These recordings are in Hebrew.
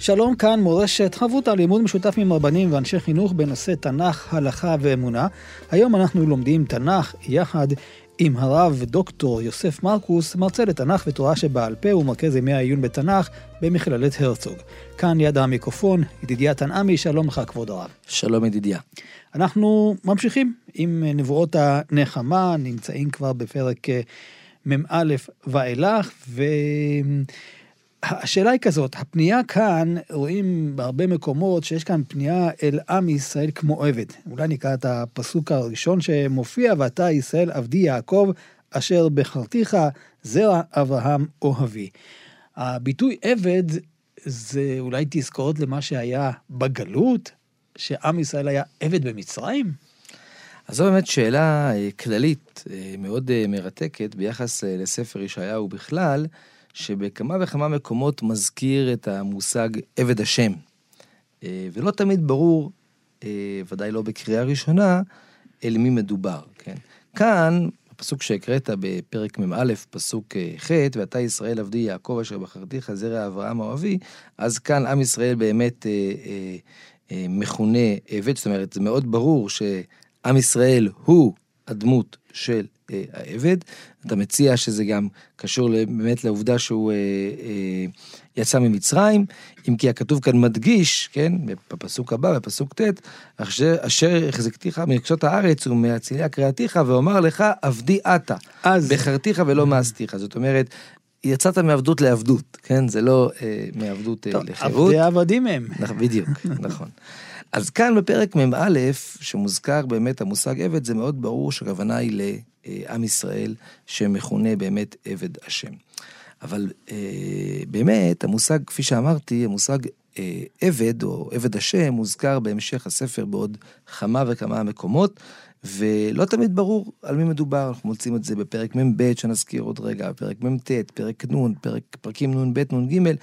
שלום כאן מורשת חברותא לימוד משותף עם רבנים ואנשי חינוך בנושא תנ"ך, הלכה ואמונה. היום אנחנו לומדים תנ"ך יחד עם הרב דוקטור יוסף מרקוס, מרצה לתנ"ך ותורה שבעל פה ומרכז ימי העיון בתנ"ך במכללת הרצוג. כאן ליד המיקרופון, ידידיה תנעמי, שלום לך כבוד הרב. שלום ידידיה. אנחנו ממשיכים עם נבואות הנחמה, נמצאים כבר בפרק אה, מ"א ואילך, ו... השאלה היא כזאת, הפנייה כאן, רואים בהרבה מקומות שיש כאן פנייה אל עם ישראל כמו עבד. אולי נקרא את הפסוק הראשון שמופיע, ואתה ישראל עבדי יעקב, אשר בחרתיך זרע אברהם אוהבי. הביטוי עבד זה אולי תזכורת למה שהיה בגלות, שעם ישראל היה עבד במצרים? אז זו באמת שאלה אה, כללית אה, מאוד אה, מרתקת ביחס לספר ישעיהו בכלל. שבכמה וכמה מקומות מזכיר את המושג עבד השם. אה, ולא תמיד ברור, אה, ודאי לא בקריאה ראשונה, אל מי מדובר, כן? כאן, הפסוק שהקראת בפרק מ"א, פסוק אה, ח', ואתה ישראל עבדי יעקב אשר בחרתיך זרע אברהם אוהבי, אז כאן עם ישראל באמת אה, אה, אה, מכונה עבד, זאת אומרת, זה מאוד ברור שעם ישראל הוא הדמות של אה, העבד. אתה מציע שזה גם קשור באמת לעובדה שהוא אה, אה, יצא ממצרים, אם כי הכתוב כאן מדגיש, כן, בפסוק הבא, בפסוק ט', אשר, אשר החזקתיך מקצות הארץ ומהצילי הקריאתיך, ואומר לך עבדי עתה, אז... בחרתיך ולא מאסתיך. זאת אומרת, יצאת מעבדות לעבדות, כן? זה לא אה, מעבדות אה, לחירות. עבדי עבדים הם. נכון, בדיוק, נכון. אז כאן בפרק מ"א, שמוזכר באמת המושג עבד, זה מאוד ברור שהכוונה היא לעם ישראל, שמכונה באמת עבד השם. אבל אה, באמת, המושג, כפי שאמרתי, המושג אה, עבד או עבד השם מוזכר בהמשך הספר בעוד כמה וכמה מקומות, ולא תמיד ברור על מי מדובר, אנחנו מוצאים את זה בפרק מ"ב שנזכיר עוד רגע, בפרק מ"ט, פרק נ', פרק, פרקים נ"ב, נ"ג,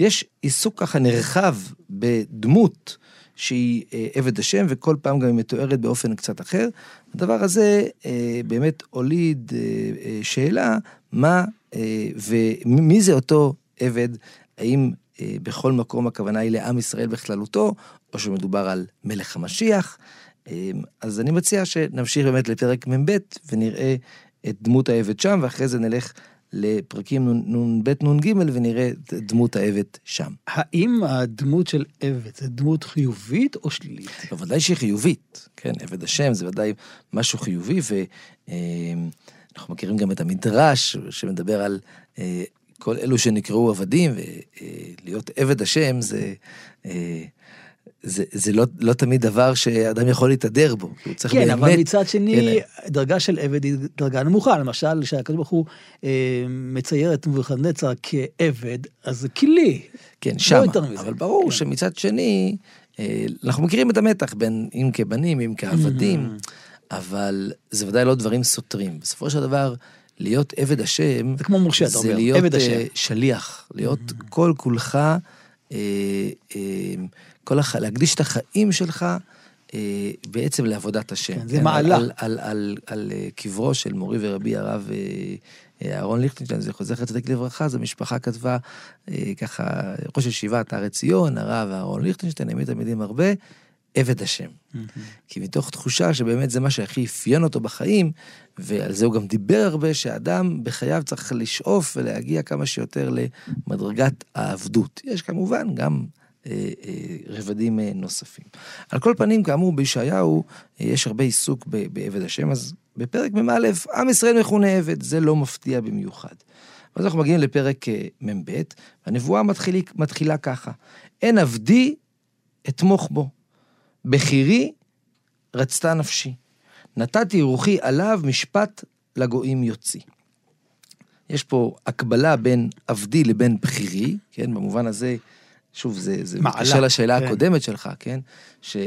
יש עיסוק ככה נרחב בדמות שהיא אה, עבד השם, וכל פעם גם היא מתוארת באופן קצת אחר. הדבר הזה אה, באמת הוליד אה, שאלה, מה ומי זה אותו עבד, האם בכל מקום הכוונה היא לעם ישראל בכללותו, או שמדובר על מלך המשיח. אז אני מציע שנמשיך באמת לפרק מ"ב ונראה את דמות העבד שם, ואחרי זה נלך לפרקים נ"ב נ"ג ונראה את דמות העבד שם. האם הדמות של עבד זה דמות חיובית או שלילית? בוודאי שהיא חיובית, כן, עבד השם זה ודאי משהו חיובי, ואנחנו מכירים גם את המדרש שמדבר על אה, כל אלו שנקראו עבדים, ולהיות עבד השם זה... אה, זה, זה לא, לא תמיד דבר שאדם יכול להתהדר בו, הוא צריך כן, באמת... אבל מצד שני, כן. דרגה של עבד היא דרגה נמוכה, למשל, כשהקדוש ברוך הוא אה, מצייר את נבוכדנצר כעבד, אז זה כלי. כן, לא שם, אבל ברור כן. שמצד שני, אה, אנחנו מכירים את המתח בין אם כבנים, אם כעבדים, mm-hmm. אבל זה ודאי לא דברים סותרים. בסופו של דבר, להיות עבד השם, זה כמו משה, אתה אומר, עבד השם. זה להיות שליח, להיות mm-hmm. כל כולך... אה, אה, כל הח... להקדיש את החיים שלך אה, בעצם לעבודת השם. כן, זה כן, מעלה. על, על, על, על, על אה, קברו של מורי ורבי הרב אה, אה אהרון ליכטנשטיין, זכר צדיק לברכה, זו משפחה כתבה אה, ככה, ראש ישיבת הר עציון, הרב אהרון ליכטנשטיין, העמיד תלמידים הרבה, עבד השם. Mm-hmm. כי מתוך תחושה שבאמת זה מה שהכי אפיין אותו בחיים, ועל זה הוא גם דיבר הרבה, שאדם בחייו צריך לשאוף ולהגיע כמה שיותר למדרגת העבדות. יש כמובן גם רבדים אה, נוספים. על כל פנים, כאמור, בישעיהו יש הרבה עיסוק בעבד השם, אז בפרק מ"א, עם ישראל מכונה עבד, זה לא מפתיע במיוחד. ואז אנחנו מגיעים לפרק מ"ב, והנבואה מתחילה, מתחילה ככה: אין עבדי אתמוך בו, בחירי רצתה נפשי. נתתי רוחי עליו משפט לגויים יוציא. יש פה הקבלה בין עבדי לבין בחירי, כן, במובן הזה שוב, זה, זה מעלה, מתקשר לשאלה כן. הקודמת שלך, כן? שלהיות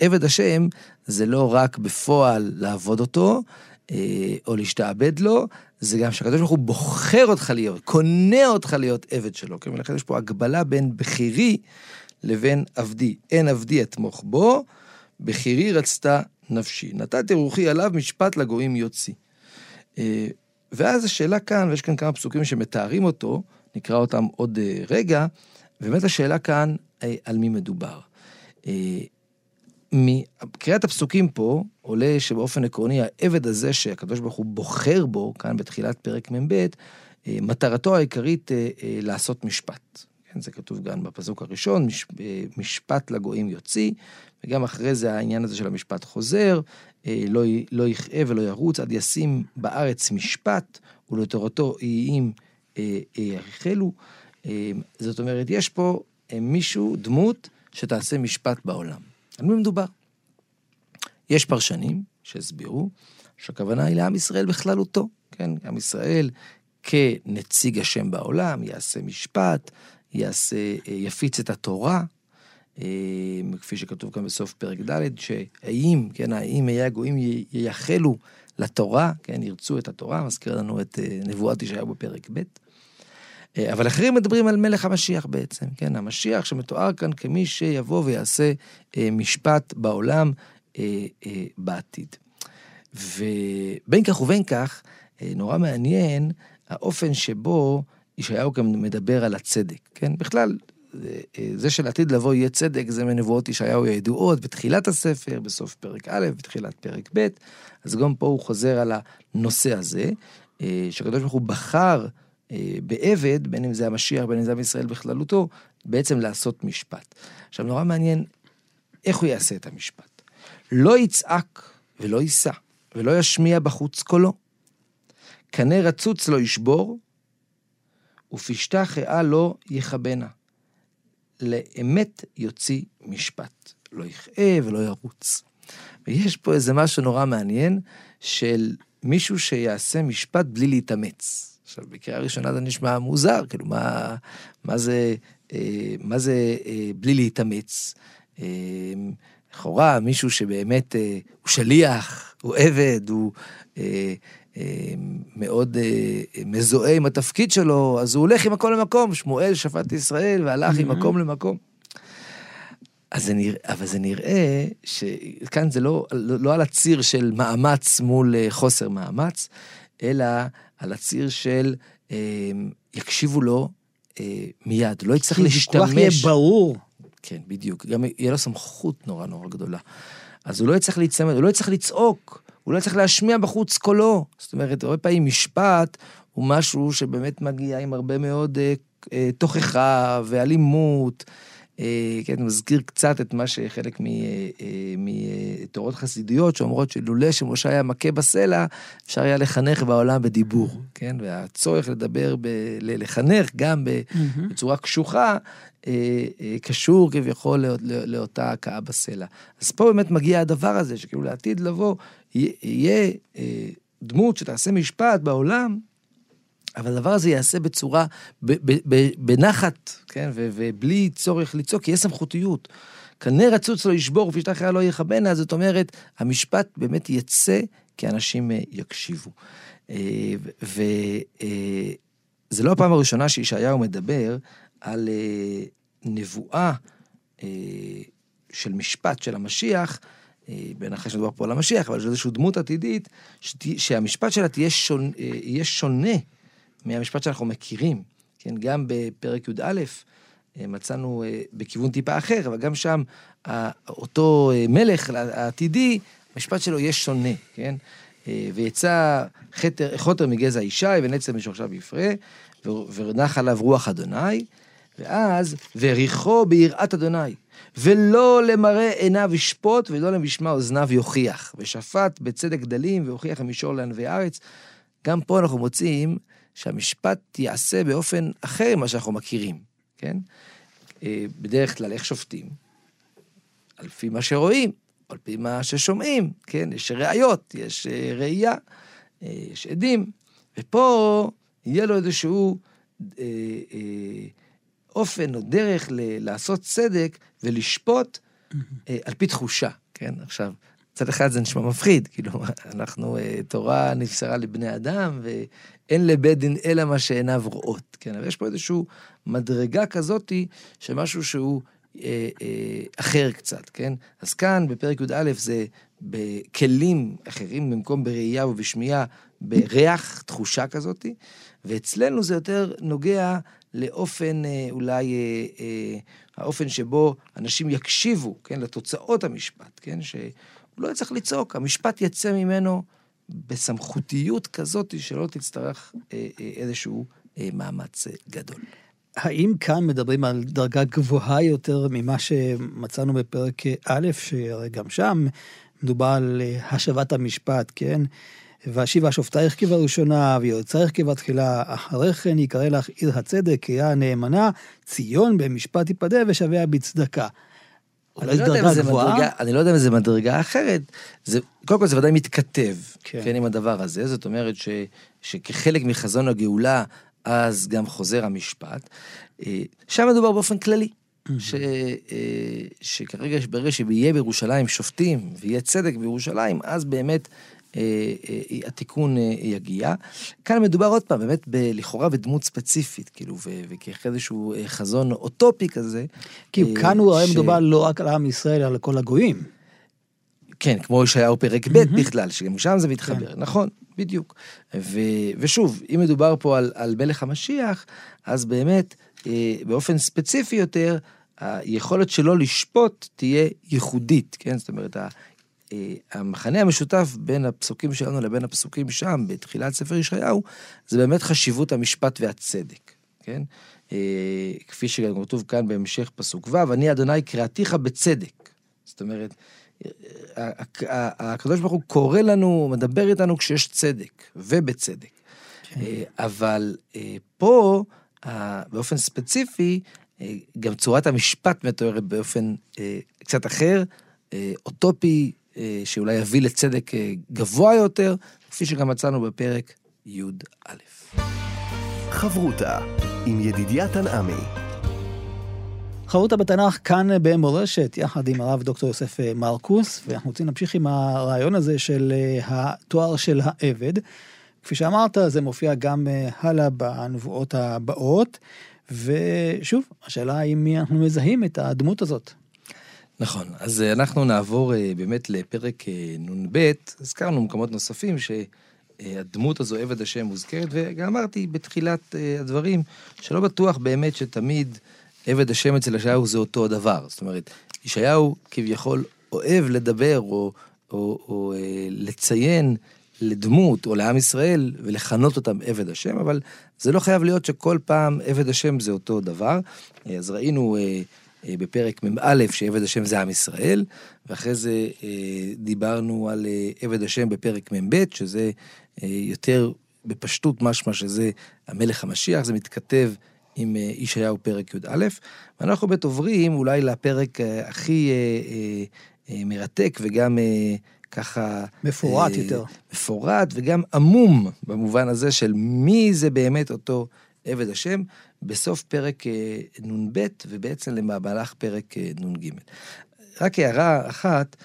עבד השם זה לא רק בפועל לעבוד אותו, אה, או להשתעבד לו, זה גם שהקדוש ברוך הוא בוחר אותך להיות, קונה אותך להיות עבד שלו. כן? ולכן יש פה הגבלה בין בכירי לבין עבדי. אין עבדי אתמוך בו, בכירי רצתה נפשי. נתתי רוחי עליו משפט לגויים יוציא. אה, ואז השאלה כאן, ויש כאן כמה פסוקים שמתארים אותו, נקרא אותם עוד אה, רגע, באמת השאלה כאן, אה, על מי מדובר. מקריאת הפסוקים פה עולה שבאופן עקרוני העבד הזה שהקדוש ברוך הוא בוחר בו, כאן בתחילת פרק מ"ב, מטרתו העיקרית לעשות משפט. כן, זה כתוב גם בפסוק הראשון, מש, משפט לגויים יוציא, וגם אחרי זה העניין הזה של המשפט חוזר, לא, לא יכאה ולא ירוץ, עד ישים בארץ משפט, ולתורתו איים יחלו. זאת אומרת, יש פה מישהו, דמות, שתעשה משפט בעולם. על מי מדובר? יש פרשנים שהסבירו שהכוונה היא לעם ישראל בכללותו, כן? עם ישראל כנציג השם בעולם, יעשה משפט, יעשה, יפיץ את התורה, כפי שכתוב כאן בסוף פרק ד', שהאם, כן, האם היה הגויים ייחלו לתורה, כן, ירצו את התורה, מזכיר לנו את נבואת ישעיהו בפרק ב'. אבל אחרים מדברים על מלך המשיח בעצם, כן, המשיח שמתואר כאן כמי שיבוא ויעשה משפט בעולם בעתיד. ובין כך ובין כך, נורא מעניין האופן שבו ישעיהו גם מדבר על הצדק, כן? בכלל, זה שלעתיד לבוא יהיה צדק, זה מנבואות ישעיהו הידועות בתחילת הספר, בסוף פרק א', בתחילת פרק ב', אז גם פה הוא חוזר על הנושא הזה, שהקדוש ברוך הוא בחר בעבד, בין אם זה המשיח, בין אם זה עם ישראל בכללותו, בעצם לעשות משפט. עכשיו, נורא מעניין איך הוא יעשה את המשפט. לא יצעק ולא יישא, ולא ישמיע בחוץ קולו. קנה רצוץ לא ישבור, ופשתה חאה לא יכבנה. לאמת יוציא משפט. לא יכאה ולא ירוץ. ויש פה איזה משהו נורא מעניין של מישהו שיעשה משפט בלי להתאמץ. עכשיו, בקריאה ראשונה זה נשמע מוזר, כאילו, מה, מה זה, אה, מה זה אה, בלי להתאמץ? אה, לכאורה, מישהו שבאמת הוא שליח, הוא עבד, הוא מאוד מזוהה עם התפקיד שלו, אז הוא הולך ממקום למקום, שמואל שפט ישראל והלך mm-hmm. ממקום למקום. אז זה נראה, אבל זה נראה שכאן זה לא, לא, לא על הציר של מאמץ מול חוסר מאמץ, אלא על הציר של אה, יקשיבו לו אה, מיד, לא יצטרך להשתמש. כי ויכוח יהיה ברור. כן, בדיוק. גם יהיה לו סמכות נורא נורא גדולה. אז הוא לא יצטרך להיצמד, הוא לא יצטרך לצעוק, הוא לא יצטרך להשמיע בחוץ קולו. זאת אומרת, הרבה פעמים משפט הוא משהו שבאמת מגיע עם הרבה מאוד אה, אה, תוכחה ואלימות. אה, כן, מזכיר קצת את מה שחלק מתורות חסידיות שאומרות שלולא שמשה היה מכה בסלע, אפשר היה לחנך בעולם בדיבור, כן? והצורך לדבר, ב, לחנך גם בצורה קשוחה, אה, אה, קשור כביכול לאותה הכאה בסלע. אז פה באמת מגיע הדבר הזה, שכאילו לעתיד לבוא, יהיה דמות שתעשה משפט בעולם, אבל הדבר הזה ייעשה בצורה, בנחת, כן, ובלי צורך לצעוק, כי יש סמכותיות. כנראה רצוץ לא ישבור ופשטה אחריה לא יכבנה, זאת אומרת, המשפט באמת יצא כי אנשים אה, יקשיבו. אה, וזה לא הפעם הראשונה שישעיהו מדבר על אה, נבואה של משפט של המשיח, בהנחה שמדובר פה על המשיח, אבל זו איזושהי דמות עתידית, שהמשפט שלה תהיה שונה, יהיה שונה מהמשפט שאנחנו מכירים, כן, גם בפרק י"א אה, מצאנו אה, בכיוון טיפה אחר, אבל גם שם אותו אה, מלך העתידי, המשפט שלו יהיה שונה, כן? ויצא חתר, חוטר מגזע ישי ונצר משורשיו יפרה, ונח עליו רוח אדוני, ואז, וריחו ביראת אדוני, ולא למראה עיניו ישפוט, ולא למשמע אוזניו יוכיח, ושפט בצדק גדלים, והוכיח למישור לענבי ארץ. גם פה אנחנו מוצאים שהמשפט ייעשה באופן אחר ממה שאנחנו מכירים, כן? אה, בדרך כלל איך שופטים? על פי מה שרואים, על פי מה ששומעים, כן? יש ראיות, יש אה, ראייה, אה, יש עדים, ופה יהיה לו איזשהו אה, אה, אופן או דרך ל- לעשות צדק ולשפוט אה, על פי תחושה, כן? עכשיו, מצד אחד זה נשמע מפחיד, כאילו, אנחנו, אה, תורה נפסרה לבני אדם, ואין לבית דין אלא מה שעיניו רואות, כן? אבל יש פה איזושהי מדרגה כזאתי, שמשהו שהוא אה, אה, אחר קצת, כן? אז כאן, בפרק י"א, זה בכלים אחרים, במקום בראייה ובשמיעה, בריח, תחושה כזאתי, ואצלנו זה יותר נוגע לאופן, אה, אולי, אה, אה, האופן שבו אנשים יקשיבו, כן, לתוצאות המשפט, כן, שהוא לא יצטרך לצעוק, המשפט יצא ממנו בסמכותיות כזאת שלא תצטרך אה, אה, איזשהו אה, מאמץ אה, גדול. האם כאן מדברים על דרגה גבוהה יותר ממה שמצאנו בפרק א', שהרי גם שם מדובר על אה, השבת המשפט, כן? ואשיבה שופטייך כבראשונה, ויועצייך כבתחילה, אחרי כן יקרא לך עיר הצדק, קריאה נאמנה, ציון במשפט תיפדה ושביה בצדקה. אני לא, יודע אם זה מדרגה, אני לא יודע אם זה מדרגה אחרת, זה, קודם כל זה ודאי מתכתב, כן. כן, עם הדבר הזה, זאת אומרת ש, שכחלק מחזון הגאולה, אז גם חוזר המשפט. אה, שם מדובר באופן כללי, ש, אה, שכרגע, ברגע שיהיה בירושלים שופטים ויהיה צדק בירושלים, אז באמת התיקון יגיע. כאן מדובר עוד פעם, באמת, לכאורה בדמות ספציפית, כאילו, וכאיזשהו חזון אוטופי כזה. כי כאן הוא הרי ש... מדובר לא רק על עם ישראל, אלא על כל הגויים. כן, כמו ישעיהו פרק ב' בכלל, שגם שם זה מתחבר, כן. נכון, בדיוק. ו, ושוב, אם מדובר פה על, על מלך המשיח, אז באמת, אה, באופן ספציפי יותר, היכולת שלו לשפוט תהיה ייחודית, כן? זאת אומרת, אה, המחנה המשותף בין הפסוקים שלנו לבין הפסוקים שם, בתחילת ספר ישעיהו, זה באמת חשיבות המשפט והצדק, כן? אה, כפי שגם כתוב כאן בהמשך פסוק ו', אני אדוני קראתיך בצדק. זאת אומרת, הקדוש ברוך הוא קורא לנו, מדבר איתנו כשיש צדק, ובצדק. כן. אה, אבל אה, פה, באופן ספציפי, אה, גם צורת המשפט מתוארת באופן קצת אחר, אוטופי, שאולי יביא לצדק גבוה יותר, כפי שגם מצאנו בפרק י"א. חברותה עם ידידיה תנעמי חברותה בתנ"ך כאן במורשת, יחד עם הרב דוקטור יוסף אה, מרקוס, ואנחנו רוצים להמשיך עם הרעיון הזה של אה, התואר של העבד. כפי שאמרת, זה מופיע גם אה, הלאה בנבואות הבאות, ושוב, השאלה היא מי אנחנו מזהים את הדמות הזאת. נכון, אז אנחנו נעבור באמת לפרק נ"ב, הזכרנו מקומות נוספים שהדמות הזו, עבד השם, מוזכרת, וגם אמרתי בתחילת הדברים, שלא בטוח באמת שתמיד עבד השם אצל ישעיהו זה אותו הדבר. זאת אומרת, ישעיהו כביכול אוהב לדבר או, או, או אה, לציין לדמות או לעם ישראל ולכנות אותם עבד השם, אבל זה לא חייב להיות שכל פעם עבד השם זה אותו דבר. אז ראינו אה, אה, בפרק מ"א שעבד השם זה עם ישראל, ואחרי זה אה, דיברנו על אה, עבד השם בפרק מ"ב, שזה אה, יותר בפשטות משמע שזה המלך המשיח, זה מתכתב עם אה, ישעיהו פרק י"א, ואנחנו באמת עוברים אולי לפרק אה, הכי אה, מרתק וגם ככה... מפורט יותר. מפורט וגם עמום במובן הזה של מי זה באמת אותו עבד השם, בסוף פרק נ"ב ובעצם למהלך פרק נ"ג. רק הערה אחת,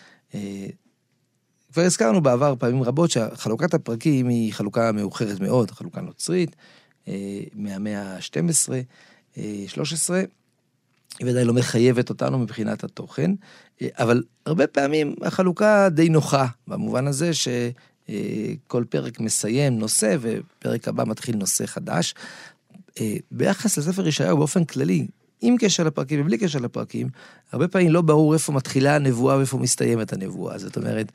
כבר הזכרנו בעבר פעמים רבות שחלוקת הפרקים היא חלוקה מאוחרת מאוד, חלוקה נוצרית. אה, מהמאה ה-12, 13, היא ודאי לא מחייבת אותנו מבחינת התוכן, אה, אבל הרבה פעמים החלוקה די נוחה, במובן הזה שכל פרק מסיים נושא ופרק הבא מתחיל נושא חדש. אה, ביחס לספר ישעיהו באופן כללי, עם קשר לפרקים ובלי קשר לפרקים, הרבה פעמים לא ברור איפה מתחילה הנבואה ואיפה מסתיימת הנבואה. זאת אומרת,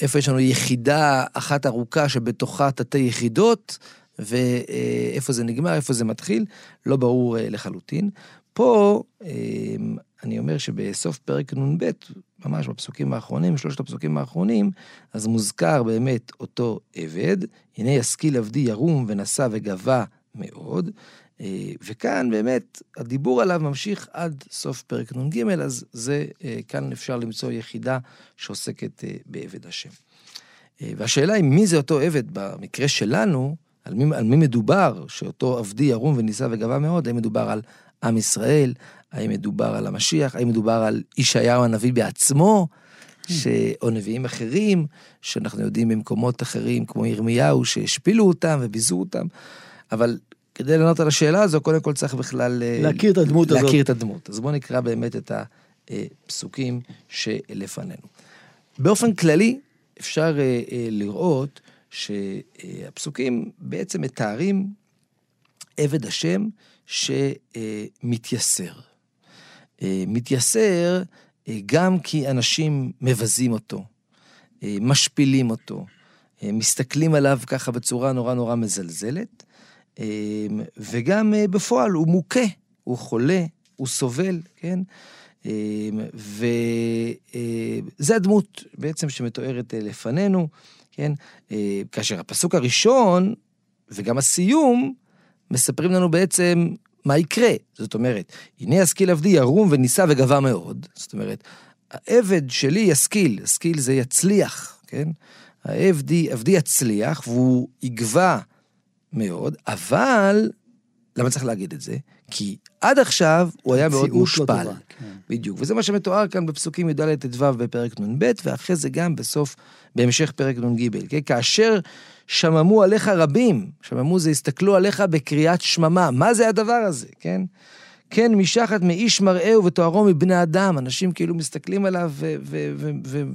איפה יש לנו יחידה אחת ארוכה שבתוכה תתי יחידות, ואיפה זה נגמר, איפה זה מתחיל, לא ברור אה, לחלוטין. פה אני אומר שבסוף פרק נ"ב, ממש בפסוקים האחרונים, שלושת הפסוקים האחרונים, אז מוזכר באמת אותו עבד, הנה ישכיל עבדי ירום ונשא וגבה מאוד, אה, וכאן באמת הדיבור עליו ממשיך עד סוף פרק נ"ג, אז זה, אה, כאן אפשר למצוא יחידה שעוסקת בעבד השם. והשאלה היא מי זה אותו עבד? במקרה שלנו, על מי, על מי מדובר, שאותו עבדי ירום ונישא וגבה מאוד, האם מדובר על עם ישראל, האם מדובר על המשיח, האם מדובר על ישעיהו הנביא בעצמו, ש... או נביאים אחרים, שאנחנו יודעים במקומות אחרים, כמו ירמיהו, שהשפילו אותם וביזו אותם. אבל כדי לענות על השאלה הזו, קודם כל צריך בכלל... אה, להכיר את הדמות הזאת. להכיר את הדמות. אז בואו נקרא באמת את הפסוקים שלפנינו. באופן כללי, אפשר אה, אה, לראות שהפסוקים בעצם מתארים עבד השם שמתייסר. מתייסר גם כי אנשים מבזים אותו, משפילים אותו, מסתכלים עליו ככה בצורה נורא נורא מזלזלת, וגם בפועל הוא מוכה, הוא חולה, הוא סובל, כן? וזה הדמות בעצם שמתוארת לפנינו, כן? כאשר הפסוק הראשון וגם הסיום מספרים לנו בעצם מה יקרה. זאת אומרת, הנה ישכיל עבדי ירום ונישא וגבה מאוד. זאת אומרת, העבד שלי ישכיל, ישכיל זה יצליח, כן? העבדי, עבדי יצליח והוא יגבה מאוד, אבל למה צריך להגיד את זה? כי עד עכשיו הוא היה מאוד מושפל. לא כן. בדיוק, וזה מה שמתואר כאן בפסוקים י"ד ט"ו בפרק נ"ב, ואחרי זה גם בסוף, בהמשך פרק נ"ג. כן? כאשר שממו עליך רבים, שממו זה הסתכלו עליך בקריאת שממה, מה זה הדבר הזה, כן? כן, משחת מאיש מראהו ותוארו מבני אדם, אנשים כאילו מסתכלים עליו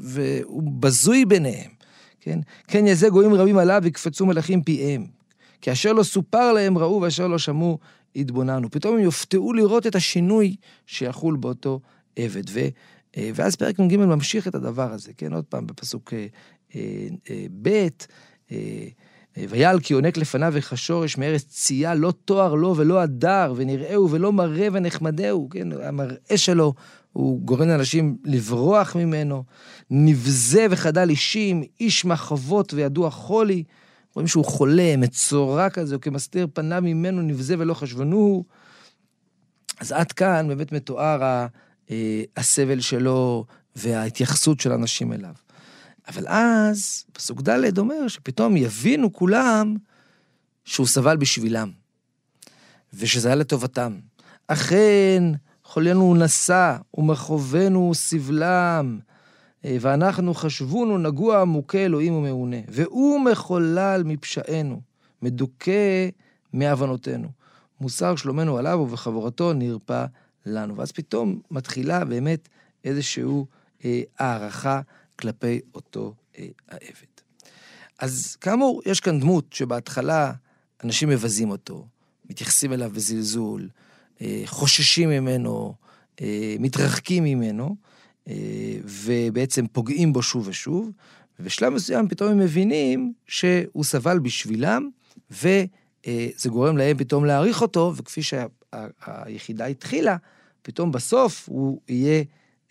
והוא בזוי ביניהם, כן? כן יזה גויים רבים עליו ויקפצו מלאכים פיהם. כי אשר לא סופר להם ראו ואשר לא שמעו התבוננו. פתאום הם יופתעו לראות את השינוי שיחול באותו עבד. ו, אה, ואז פרק נ"ג ממשיך את הדבר הזה, כן? עוד פעם, בפסוק אה, אה, ב', ויעל כי יונק לפניו וכשורש מארץ צייה, לא תואר לו ולא הדר, ונראהו ולא מראה ונחמדהו, כן? המראה שלו הוא גורם לאנשים לברוח ממנו. נבזה וחדל אישים, איש מחבות וידוע חולי. רואים שהוא חולה, מצורע כזה, הוא כמסתיר פניו ממנו נבזה ולא חשבנו. אז עד כאן באמת מתואר אה, הסבל שלו וההתייחסות של אנשים אליו. אבל אז, פסוק ד' אומר שפתאום יבינו כולם שהוא סבל בשבילם, ושזה היה לטובתם. אכן, חולנו נשא, ומחובנו סבלם, ואנחנו חשבונו נגוע מוכה אלוהים ומעונה. והוא מחולל מפשענו, מדוכא מעוונותינו. מוסר שלומנו עליו ובחבורתו נרפא לנו. ואז פתאום מתחילה באמת איזושהי אה, הערכה כלפי אותו אה, העבד. אז כאמור, יש כאן דמות שבהתחלה אנשים מבזים אותו, מתייחסים אליו בזלזול, אה, חוששים ממנו, אה, מתרחקים ממנו, אה, ובעצם פוגעים בו שוב ושוב, ובשלב מסוים פתאום הם מבינים שהוא סבל בשבילם, וזה גורם להם פתאום להעריך אותו, וכפי שהיחידה התחילה, פתאום בסוף הוא יהיה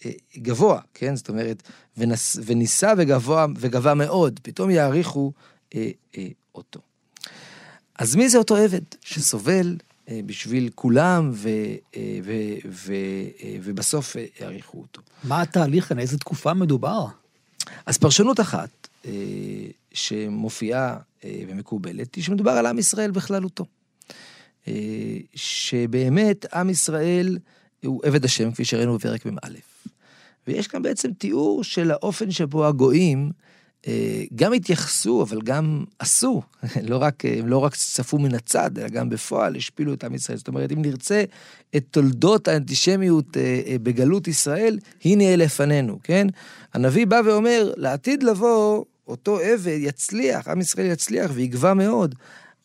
אה, גבוה, כן? זאת אומרת, ונס, ונישא וגבוה, וגבה מאוד, פתאום יעריכו אה, אה, אותו. אז מי זה אותו עבד שסובל אה, בשביל כולם, ו, אה, ו, ו, אה, ובסוף יעריכו אותו. מה התהליך כאן? איזה תקופה מדובר? אז פרשנות אחת שמופיעה ומקובלת, היא שמדובר על עם ישראל בכללותו. שבאמת עם ישראל הוא עבד השם, כפי שראינו בפרק מ"א. ויש כאן בעצם תיאור של האופן שבו הגויים אה, גם התייחסו, אבל גם עשו. לא רק, הם לא רק צפו מן הצד, אלא גם בפועל השפילו את עם ישראל. זאת אומרת, אם נרצה את תולדות האנטישמיות אה, אה, בגלות ישראל, הנה לפנינו, כן? הנביא בא ואומר, לעתיד לבוא, אותו עבד יצליח, עם ישראל יצליח ויגבה מאוד,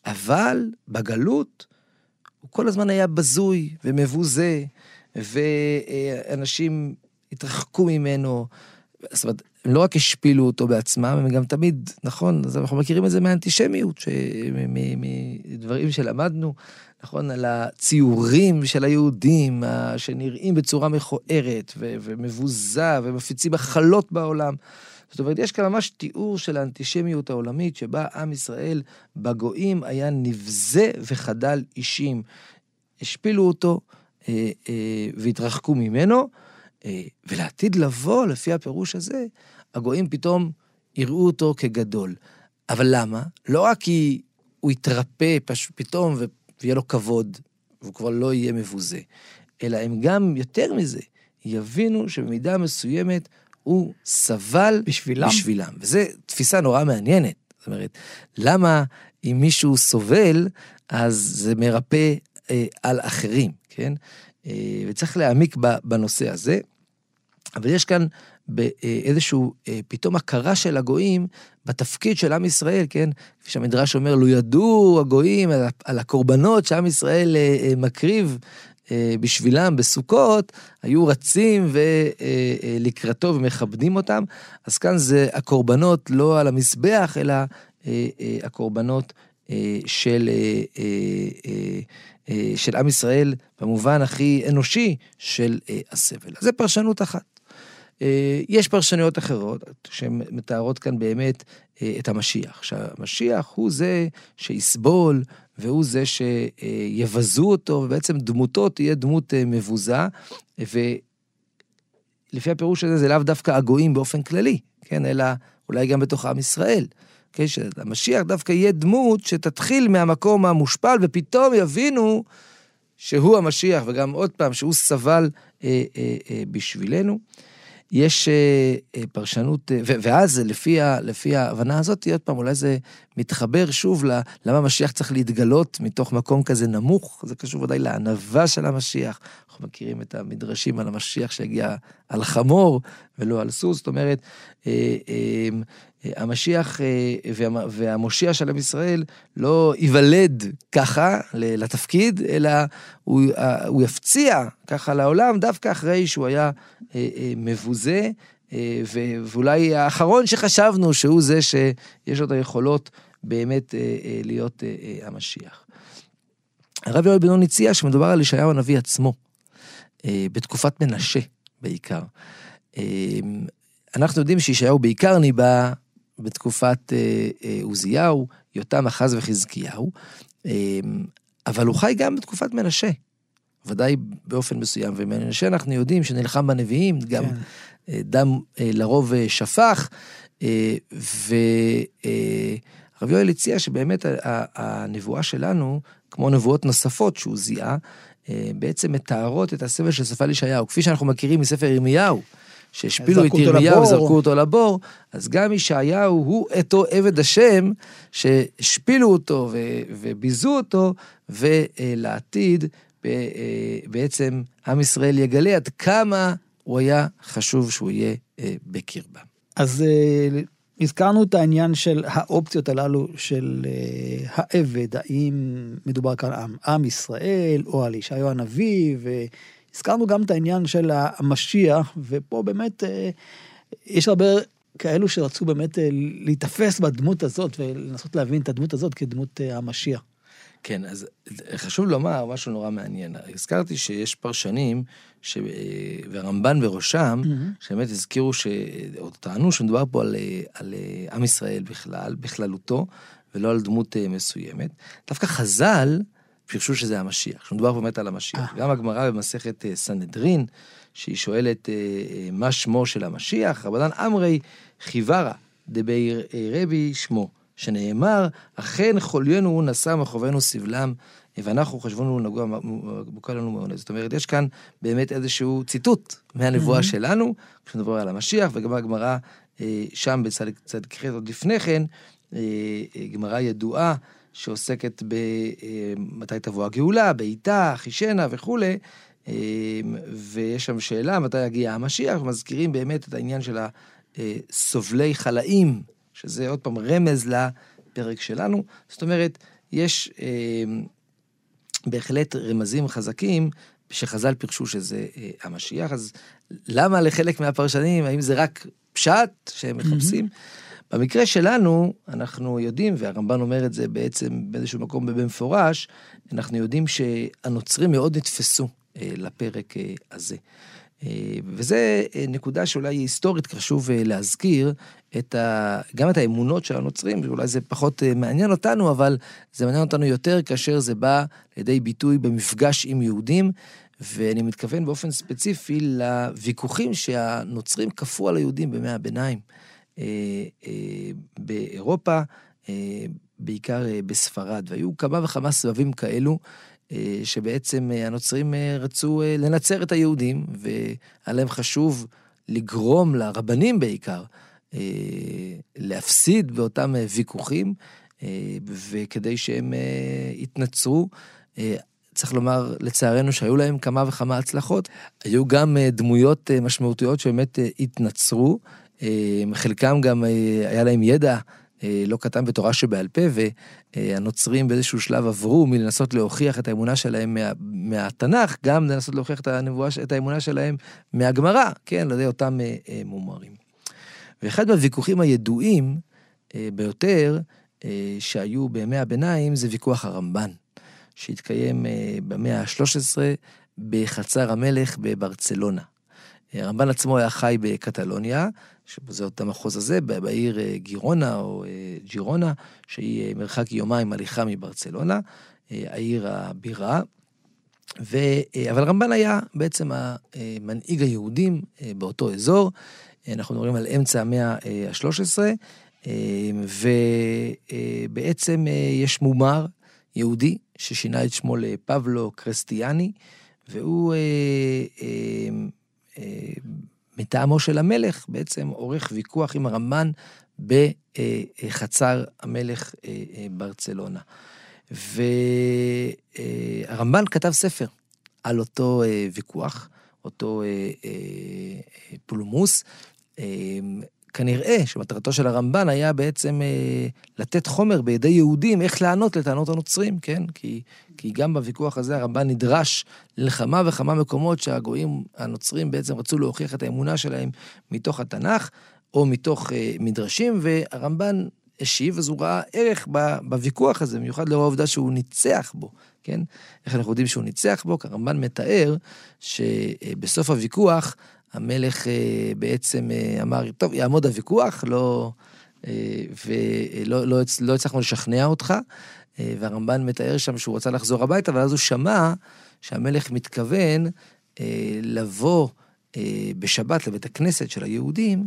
אבל בגלות הוא כל הזמן היה בזוי ומבוזה, ואנשים התרחקו ממנו. זאת אומרת, לא רק השפילו אותו בעצמם, הם גם תמיד, נכון, אז אנחנו מכירים את זה מהאנטישמיות, מדברים שלמדנו, נכון, על הציורים של היהודים, שנראים בצורה מכוערת ומבוזה, ומפיצים מחלות בעולם. זאת אומרת, יש כאן ממש תיאור של האנטישמיות העולמית, שבה עם ישראל בגויים היה נבזה וחדל אישים. השפילו אותו אה, אה, והתרחקו ממנו. אה, ולעתיד לבוא, לפי הפירוש הזה, הגויים פתאום יראו אותו כגדול. אבל למה? לא רק כי הוא יתרפא פש... פתאום ויהיה לו כבוד, והוא כבר לא יהיה מבוזה, אלא הם גם, יותר מזה, יבינו שבמידה מסוימת הוא סבל בשבילם. בשבילם. וזו תפיסה נורא מעניינת. זאת אומרת, למה אם מישהו סובל, אז זה מרפא אה, על אחרים, כן? אה, וצריך להעמיק בנושא הזה. אבל יש כאן באיזשהו אה, פתאום הכרה של הגויים בתפקיד של עם ישראל, כן? כפי שהמדרש אומר, לו ידעו הגויים על, הקורבנות שעם ישראל אה, אה, מקריב בשבילם בסוכות, היו רצים ולקראתו ומכבדים אותם. אז כאן זה הקורבנות לא על המזבח, אלא הקורבנות של, של עם ישראל במובן הכי אנושי של הסבל. אז זה פרשנות אחת. אה, יש פרשנויות אחרות שמתארות כאן באמת אה, את המשיח. שהמשיח הוא זה שיסבול והוא זה שיבזו אותו, ובעצם דמותו תהיה דמות אה, מבוזה, ולפי הפירוש הזה זה לאו דווקא הגויים באופן כללי, כן, אלא אולי גם בתוך עם ישראל. כן, שהמשיח דווקא יהיה דמות שתתחיל מהמקום המושפל, ופתאום יבינו שהוא המשיח, וגם עוד פעם, שהוא סבל אה, אה, אה, בשבילנו. יש אה, אה, פרשנות, אה, ואז לפי, ה, לפי ההבנה הזאת, עוד פעם, אולי זה מתחבר שוב למה המשיח צריך להתגלות מתוך מקום כזה נמוך, זה קשור ודאי לענווה של המשיח. אנחנו מכירים את המדרשים על המשיח שהגיע על חמור ולא על סוס, זאת אומרת, המשיח והמושיע של עם ישראל לא ייוולד ככה לתפקיד, אלא הוא, הוא יפציע ככה לעולם דווקא אחרי שהוא היה מבוזה, ואולי האחרון שחשבנו שהוא זה שיש לו את היכולות באמת להיות המשיח. הרב יואל בן נון הציע שמדובר על ישעיהו הנביא עצמו, בתקופת מנשה בעיקר. אנחנו יודעים שישעיהו בעיקר ניבא בתקופת אה, אה, עוזיהו, יותם, אחז וחזקיהו, אה, אבל הוא חי גם בתקופת מנשה, ודאי באופן מסוים, ומנשה אנחנו יודעים שנלחם בנביאים, גם כן. דם לרוב שפך, ורב יואל הציע שבאמת הנבואה שלנו, כמו נבואות נוספות שהוא זיהה, בעצם מתארות את הסבל של שפה לישעיהו, כפי שאנחנו מכירים מספר ירמיהו. שהשפילו את ירמיהו וזרקו אותו לבור, אז גם ישעיהו הוא אותו עבד השם שהשפילו אותו וביזו אותו, ולעתיד בעצם עם ישראל יגלה עד כמה הוא היה חשוב שהוא יהיה אה, בקרבם. אז אה, הזכרנו את העניין של האופציות הללו של אה, העבד, האם מדובר כאן על עם ישראל או על ישעיהו הנביא, הזכרנו גם את העניין של המשיח, ופה באמת אה, יש הרבה כאלו שרצו באמת אה, להיתפס בדמות הזאת ולנסות להבין את הדמות הזאת כדמות אה, המשיח. כן, אז חשוב לומר משהו נורא מעניין. הזכרתי שיש פרשנים, ש... והרמב"ן בראשם, mm-hmm. שבאמת הזכירו, ש... או טענו שמדובר פה על, על עם ישראל בכלל, בכללותו, ולא על דמות מסוימת. דווקא חז"ל, פירשו שזה המשיח, שמדובר באמת על המשיח. אה. גם הגמרא במסכת אה, סנהדרין, שהיא שואלת אה, מה שמו של המשיח, רבנן אמרי חיוורה דבי רבי שמו, שנאמר, אכן חוליינו הוא נשא מחובנו סבלם, ואנחנו חשבנו נגוע בוקה לנו מעונד. זאת אומרת, יש כאן באמת איזשהו ציטוט מהנבואה שלנו, כשנדבר על המשיח, וגם הגמרא שם בצדק ח' עוד לפני כן, גמרא ידועה. שעוסקת במתי אה, תבוא הגאולה, בעיטה, חישנה וכולי, אה, ויש שם שאלה מתי יגיע המשיח, ומזכירים באמת את העניין של הסובלי חלאים, שזה עוד פעם רמז לפרק שלנו. זאת אומרת, יש אה, בהחלט רמזים חזקים שחז"ל פירשו שזה המשיח, אז למה לחלק מהפרשנים, האם זה רק פשט שהם מחפשים? Mm-hmm. במקרה שלנו, אנחנו יודעים, והרמב"ן אומר את זה בעצם באיזשהו מקום במפורש, אנחנו יודעים שהנוצרים מאוד נתפסו אה, לפרק אה, הזה. אה, וזה אה, נקודה שאולי היא היסטורית חשוב אה, להזכיר, את ה... גם את האמונות של הנוצרים, שאולי זה פחות מעניין אותנו, אבל זה מעניין אותנו יותר כאשר זה בא לידי ביטוי במפגש עם יהודים. ואני מתכוון באופן ספציפי לוויכוחים שהנוצרים כפו על היהודים בימי הביניים. באירופה, בעיקר בספרד, והיו כמה וכמה סבבים כאלו, שבעצם אה, הנוצרים אה, רצו אה, לנצר את היהודים, והיה להם חשוב לגרום לרבנים בעיקר אה, להפסיד באותם אה, ויכוחים, אה, וכדי שהם אה, יתנצרו. אה, צריך לומר, לצערנו, שהיו להם כמה וכמה הצלחות. היו גם אה, דמויות אה, משמעותיות שבאמת אה, התנצרו. אה, חלקם גם אה, היה להם ידע אה, לא קטן בתורה שבעל פה, והנוצרים באיזשהו שלב עברו מלנסות להוכיח את האמונה שלהם מה, מהתנ"ך, גם לנסות להוכיח את, הנבואה, את האמונה שלהם מהגמרא, כן, על ידי אותם אה, אה, מומרים. ואחד מהוויכוחים הידועים אה, ביותר אה, שהיו בימי הביניים זה ויכוח הרמב"ן, שהתקיים אה, במאה ה-13 בחצר המלך בברצלונה. אה, הרמב"ן עצמו היה חי בקטלוניה, שזה אותו המחוז הזה, בעיר אה, גירונה או אה, ג'ירונה, שהיא מרחק יומיים הליכה מברצלונה, העיר הבירה. ו... אבל רמב"ן היה בעצם המנהיג היהודים באותו אזור, אנחנו מדברים על אמצע המאה ה-13, ובעצם יש מומר יהודי ששינה את שמו לפבלו קרסטיאני, והוא מטעמו של המלך, בעצם עורך ויכוח עם הרמב"ן בחצר המלך אה, אה, ברצלונה. והרמב"ן כתב ספר על אותו אה, ויכוח, אותו פולמוס. כנראה שמטרתו של הרמב"ן היה בעצם אה, לתת חומר בידי יהודים איך לענות לטענות הנוצרים, כן? כי, כי גם בוויכוח הזה הרמב"ן נדרש לכמה וכמה מקומות שהגויים הנוצרים בעצם רצו להוכיח את האמונה שלהם מתוך התנ"ך או מתוך אה, מדרשים, והרמב"ן השיב, אז הוא ראה ערך בוויכוח הזה, במיוחד לאור העובדה שהוא ניצח בו, כן? איך אנחנו יודעים שהוא ניצח בו? כי הרמב"ן מתאר שבסוף הוויכוח, המלך אה, בעצם אה, אמר, טוב, יעמוד הוויכוח, לא, אה, ולא לא, לא הצלחנו לשכנע אותך, והרמב"ן מתאר שם שהוא רצה לחזור הביתה, ואז הוא שמע שהמלך מתכוון לבוא בשבת לבית הכנסת של היהודים,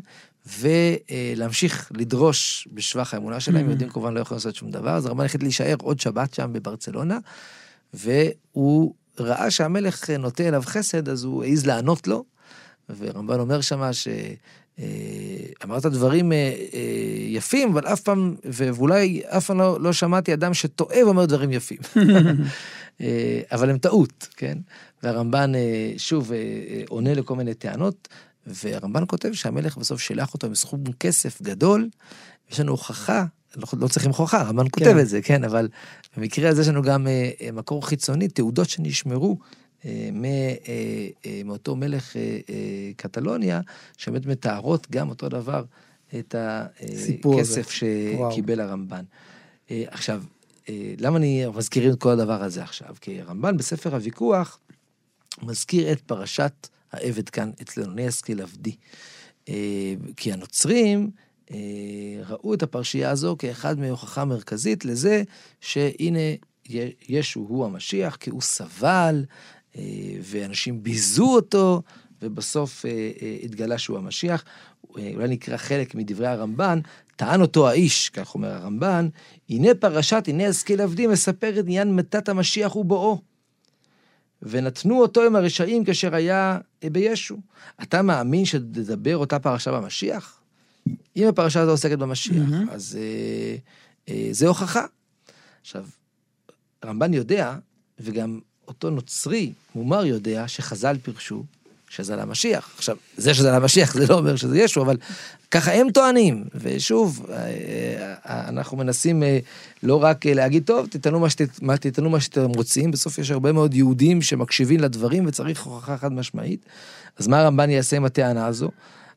ולהמשיך לדרוש בשבח האמונה שלהם, mm-hmm. יהודים כמובן לא יכולים לעשות שום דבר, אז הרמב"ן החליט להישאר עוד שבת שם בברצלונה, והוא ראה שהמלך נוטה אליו חסד, אז הוא העז לענות לו, ורמב"ן אומר שמה ש... אה, אמרת דברים אה, אה, יפים, אבל אף פעם, ואולי אף פעם לא, לא שמעתי אדם שטועה ואומר דברים יפים. אבל הם טעות, כן? והרמב"ן שוב עונה לכל מיני טענות, והרמב"ן כותב שהמלך בסוף שילח אותו עם סכום כסף גדול, יש לנו הוכחה, לא, לא צריכים הוכחה, הרמב"ן כותב כן. את זה, כן, אבל במקרה הזה יש לנו גם מקור חיצוני, תעודות שנשמרו מאותו מלך אה, אה, קטלוניה, שבאמת מתארות גם אותו דבר את הכסף שקיבל הרמב"ן. עכשיו, למה אני מזכיר את כל הדבר הזה עכשיו? כי הרמב"ן בספר הוויכוח מזכיר את פרשת העבד כאן אצלנו, הנה ישכיל עבדי. כי הנוצרים ראו את הפרשייה הזו כאחד מהוכחה מרכזית לזה שהנה ישו הוא המשיח, כי הוא סבל אה, ואנשים ביזו אותו, ובסוף אה, אה, התגלה שהוא המשיח. אולי נקרא חלק מדברי הרמב"ן, טען אותו האיש, כך אומר הרמב"ן, הנה פרשת, הנה עבדים, מספר את עניין מתת המשיח ובואו. ונתנו אותו עם הרשעים כאשר היה בישו. אתה מאמין שתדבר אותה פרשה במשיח? אם הפרשה הזו עוסקת במשיח, mm-hmm. אז אה, אה, זה הוכחה. עכשיו, הרמב"ן יודע, וגם אותו נוצרי מומר יודע שחז"ל פירשו שזה למשיח. עכשיו, זה שזה למשיח זה לא אומר שזה ישו, אבל ככה הם טוענים. ושוב, אה, אה, אנחנו מנסים אה, לא רק להגיד, טוב, תטענו מה, שת, תטענו מה שאתם רוצים, בסוף יש הרבה מאוד יהודים שמקשיבים לדברים וצריך הוכחה חד משמעית. אז מה הרמב"ן יעשה עם הטענה הזו?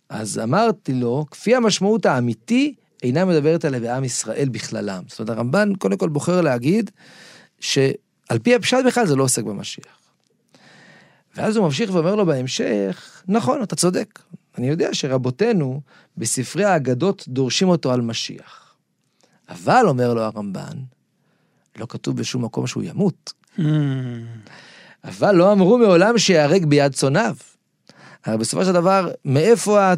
אז אמרתי לו, כפי המשמעות האמיתי, אינה מדברת עליה בעם ישראל בכללם. זאת אומרת, הרמב"ן קודם כל בוחר להגיד, ש... על פי הפשט בכלל זה לא עוסק במשיח. ואז הוא ממשיך ואומר לו בהמשך, נכון, אתה צודק. אני יודע שרבותינו בספרי האגדות דורשים אותו על משיח. אבל, אומר לו הרמב"ן, לא כתוב בשום מקום שהוא ימות. Hmm. אבל לא אמרו מעולם שיהרג ביד צונאיו. הרי בסופו של דבר, מאיפה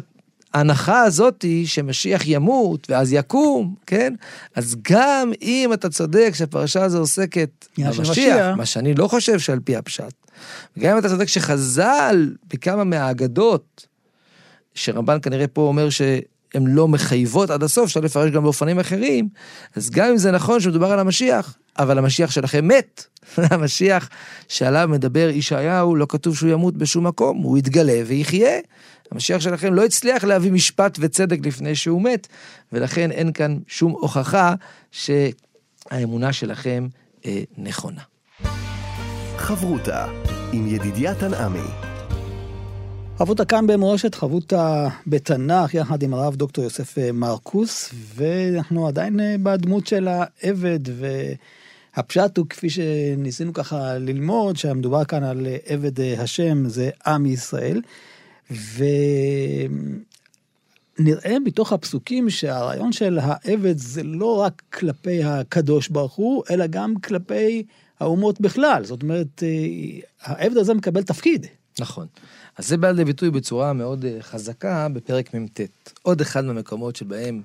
ההנחה הזאת היא שמשיח ימות ואז יקום, כן? אז גם אם אתה צודק שהפרשה הזו עוסקת במשיח, מה שאני לא חושב שעל פי הפשט, וגם אם אתה צודק שחז"ל בכמה מהאגדות, שרמב"ן כנראה פה אומר ש... הן לא מחייבות עד הסוף, אפשר לפרש גם באופנים אחרים, אז גם אם זה נכון שמדובר על המשיח, אבל המשיח שלכם מת. המשיח שעליו מדבר ישעיהו, לא כתוב שהוא ימות בשום מקום, הוא יתגלה ויחיה. המשיח שלכם לא הצליח להביא משפט וצדק לפני שהוא מת, ולכן אין כאן שום הוכחה שהאמונה שלכם אה, נכונה. חברותה עם ידידיה תנעמי חבותה כאן במורשת, חבותה בתנ"ך, יחד עם הרב דוקטור יוסף אה, מרקוס, ואנחנו עדיין אה, בדמות של העבד, והפשט הוא כפי שניסינו ככה ללמוד, שמדובר כאן על אה, עבד השם, זה עם ישראל, ונראה מתוך הפסוקים שהרעיון של העבד זה לא רק כלפי הקדוש ברוך הוא, אלא גם כלפי האומות בכלל. זאת אומרת, העבד הזה מקבל תפקיד. נכון. אז זה בא לידי ביטוי בצורה מאוד אה, חזקה בפרק מ"ט. עוד אחד מהמקומות שבהם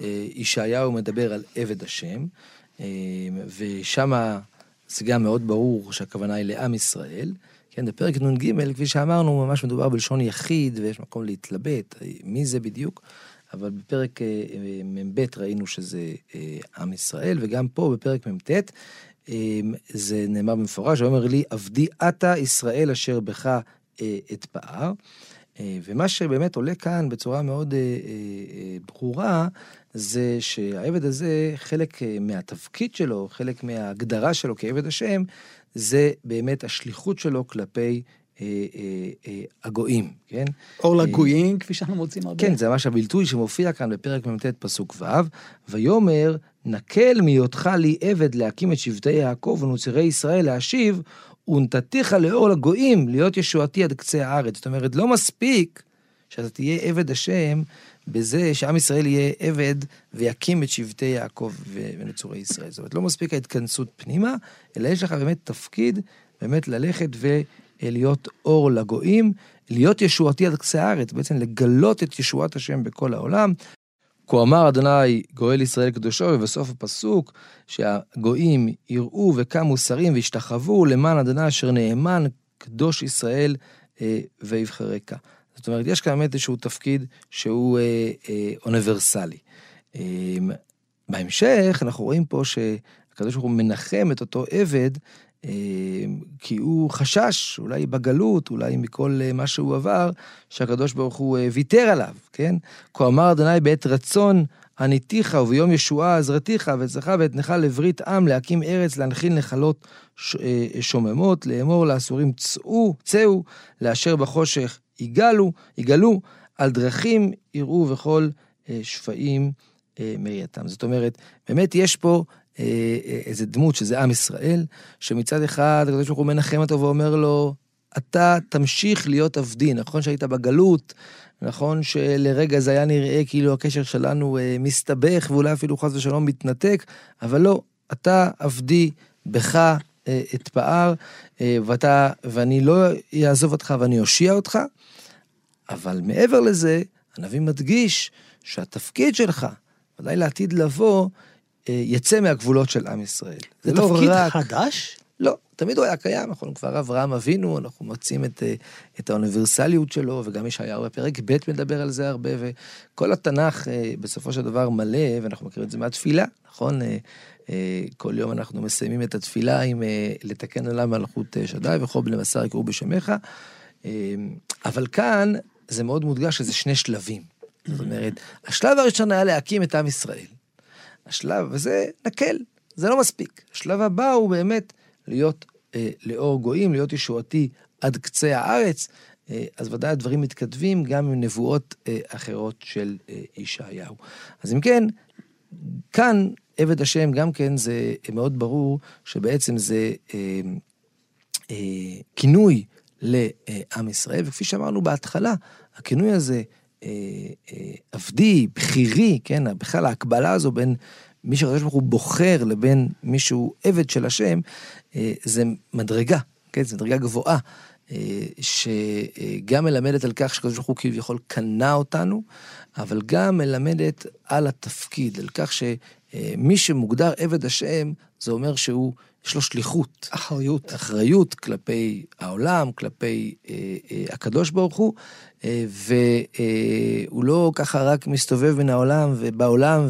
אה, ישעיהו מדבר על עבד השם, אה, ושם זה גם מאוד ברור שהכוונה היא לעם ישראל. כן, בפרק נ"ג, כפי שאמרנו, ממש מדובר בלשון יחיד, ויש מקום להתלבט, מי זה בדיוק, אבל בפרק מ"ב ראינו שזה עם ישראל, וגם פה בפרק מ"ט, זה נאמר במפורש, הוא אומר לי, עבדי עתה ישראל אשר בך את פער. אה, ומה שבאמת עולה כאן בצורה מאוד אה, ברורה, זה שהעבד הזה, חלק מהתפקיד שלו, חלק מההגדרה שלו כעבד השם, זה באמת השליחות שלו כלפי הגויים, כן? אור לגויים, כפי שאנחנו מוצאים הרבה. כן, זה ממש הבלטוי שמופיע כאן בפרק מ"ט פסוק ו', ויאמר, נקל מהיותך לי עבד להקים את שבטי יעקב ונוצרי ישראל להשיב, ונתתיך לאור לגויים, להיות ישועתי עד קצה הארץ. זאת אומרת, לא מספיק שאתה תהיה עבד השם בזה שעם ישראל יהיה עבד ויקים את שבטי יעקב ונצורי ישראל. זאת אומרת, לא מספיק ההתכנסות פנימה, אלא יש לך באמת תפקיד, באמת ללכת ולהיות אור לגויים, להיות ישועתי עד קצה הארץ, בעצם לגלות את ישועת השם בכל העולם, כה אמר אדוני גואל ישראל קדושו, ובסוף הפסוק שהגויים יראו וקמו שרים והשתחוו למען אדוני אשר נאמן קדוש ישראל אה, ויבחרקה. זאת אומרת, יש כאן באמת איזשהו תפקיד שהוא אה, אה, אוניברסלי. אה, בהמשך אנחנו רואים פה שהקדוש ברוך הוא מנחם את אותו עבד כי הוא חשש, אולי בגלות, אולי מכל אה, מה שהוא עבר, שהקדוש ברוך הוא אה, ויתר עליו, כן? כה אמר אדוני בעת רצון עניתיך וביום ישועה עזרתיך ואצלך ואתנך לברית עם להקים ארץ להנחיל נחלות אה, שוממות לאמור לאסורים צאו צאו לאשר בחושך יגלו יגלו על דרכים יראו וכל שפעים מרייתם. זאת אומרת, באמת יש פה אה, אה, איזה דמות שזה עם ישראל, שמצד אחד הקדוש ברוך הוא מנחם אותו ואומר לו, אתה תמשיך להיות עבדי, נכון שהיית בגלות, נכון שלרגע זה היה נראה כאילו הקשר שלנו אה, מסתבך ואולי אפילו חס ושלום מתנתק, אבל לא, אתה עבדי, בך אתפאר, ואתה, ואני לא אעזוב אותך ואני אושיע אותך, אבל מעבר לזה, הנביא מדגיש שהתפקיד שלך, ודאי לעתיד לבוא, אה, יצא מהגבולות של עם ישראל. זה, זה לא תפקיד רק... חדש? לא, תמיד הוא היה קיים, אנחנו כבר אברהם אבינו, אנחנו מוצאים את, אה, את האוניברסליות שלו, וגם ישעיהו בפרק ב' מדבר על זה הרבה, וכל התנ"ך אה, בסופו של דבר מלא, ואנחנו מכירים את זה מהתפילה, נכון? כל יום אנחנו מסיימים את התפילה עם לתקן עליו מלכות שדי, וכל בני בשר יקראו בשמך. אבל כאן זה מאוד מודגש שזה שני שלבים. זאת אומרת, השלב הראשון היה להקים את עם ישראל. השלב הזה נקל, זה לא מספיק. השלב הבא הוא באמת להיות אה, לאור גויים, להיות ישועתי עד קצה הארץ. אה, אז ודאי הדברים מתכתבים גם עם נבואות אה, אחרות של אה, ישעיהו. אז אם כן, כאן עבד השם גם כן זה מאוד ברור שבעצם זה אה, אה, כינוי לעם ישראל, וכפי שאמרנו בהתחלה, הכינוי הזה אה, אה, עבדי, בכירי, כן, בכלל ההקבלה הזו בין מי שהקדוש ברוך הוא בוחר לבין מישהו עבד של השם, אה, זה מדרגה, כן, זו מדרגה גבוהה. שגם מלמדת על כך שקדוש ברוך הוא כביכול קנה אותנו, אבל גם מלמדת על התפקיד, על כך שמי שמוגדר עבד השם, זה אומר שהוא, יש לו שליחות. אחריות. אחריות כלפי העולם, כלפי אה, אה, הקדוש ברוך הוא, אה, והוא לא ככה רק מסתובב מן העולם ובעולם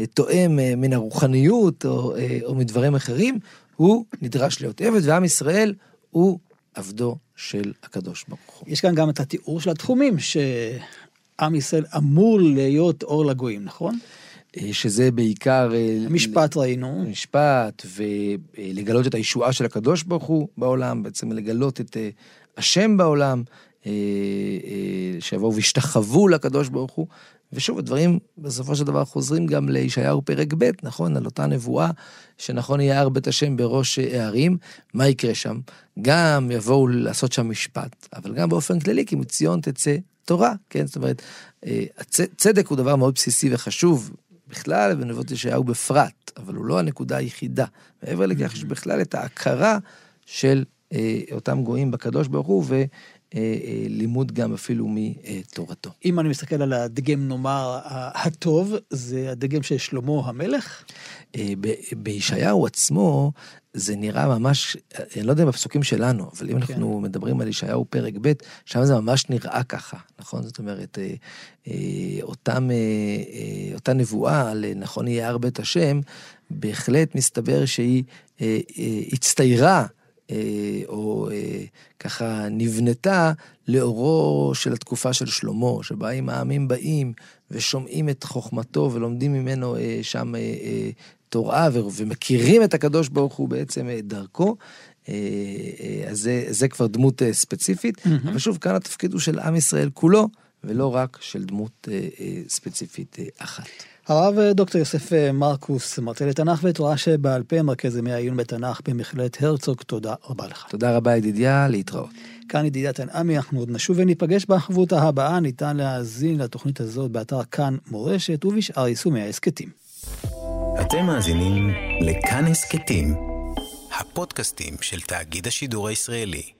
ותואם אה, מן הרוחניות או, אה, או מדברים אחרים, הוא נדרש להיות עבד, ועם ישראל הוא עבדו של הקדוש ברוך הוא. יש כאן גם את התיאור של התחומים, שעם ישראל אמור להיות אור לגויים, נכון? אה, שזה בעיקר... אה, משפט ראינו. משפט, ולגלות את הישועה של הקדוש ברוך הוא בעולם, בעצם לגלות את אה, השם בעולם, שיבואו וישתחוו לקדוש ברוך הוא. ושוב, הדברים בסופו של דבר חוזרים גם לישעיהו פרק ב', נכון? על אותה נבואה, שנכון יהיה הר בית השם בראש הערים. מה יקרה שם? גם יבואו לעשות שם משפט, אבל גם באופן כללי, כי מציון תצא תורה, כן? זאת אומרת, צדק הוא דבר מאוד בסיסי וחשוב בכלל ובנבואות ישעיהו בפרט, אבל הוא לא הנקודה היחידה. מעבר לכך, יש בכלל את ההכרה של אה, אותם גויים בקדוש ברוך הוא, אה, אה, גם אפילו מתורתו. אם אני מסתכל על הדגם, נאמר, הטוב, זה הדגם של שלמה המלך? אה, בישעיהו עצמו, זה נראה ממש, אני לא יודע אם בפסוקים שלנו, אבל אם כן. אנחנו מדברים על ישעיהו פרק ב', שם זה ממש נראה ככה, נכון? זאת אומרת, אותם, אותה נבואה על נכון יהיה הר בית השם, בהחלט מסתבר שהיא הצטיירה או ככה נבנתה לאורו של התקופה של שלמה, שבה אם העמים באים ושומעים את חוכמתו ולומדים ממנו שם תורה ומכירים את הקדוש ברוך הוא בעצם אה, דרכו. אה, אה, אז זה, זה כבר דמות ספציפית, mm-hmm. אבל שוב, כאן התפקיד הוא של עם ישראל כולו, ולא רק של דמות ספציפית אחת. הרב דוקטור יוסף מרקוס, מרצה לתנ"ך ותורה שבעל פה, מרכז ימי העיון בתנ"ך במכללת הרצוג, תודה רבה לך. תודה רבה ידידיה, להתראות. כאן ידידיה תנעמי, אנחנו עוד נשוב וניפגש בחברותה הבאה, ניתן להאזין לתוכנית הזאת באתר כאן מורשת ובשאר יישומי ההסכתים. אתם מאזינים לכאן הסכתים, הפודקאסטים של תאגיד השידור הישראלי.